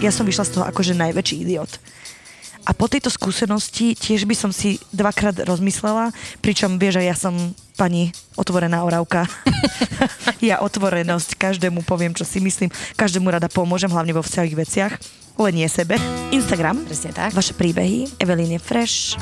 Ja som vyšla z toho akože najväčší idiot. A po tejto skúsenosti tiež by som si dvakrát rozmyslela, pričom vieš, že ja som pani otvorená orávka. ja otvorenosť, každému poviem, čo si myslím, každému rada pomôžem, hlavne vo vzťahových veciach, len nie sebe. Instagram, presne tak. Vaše príbehy, Evelyn je fresh.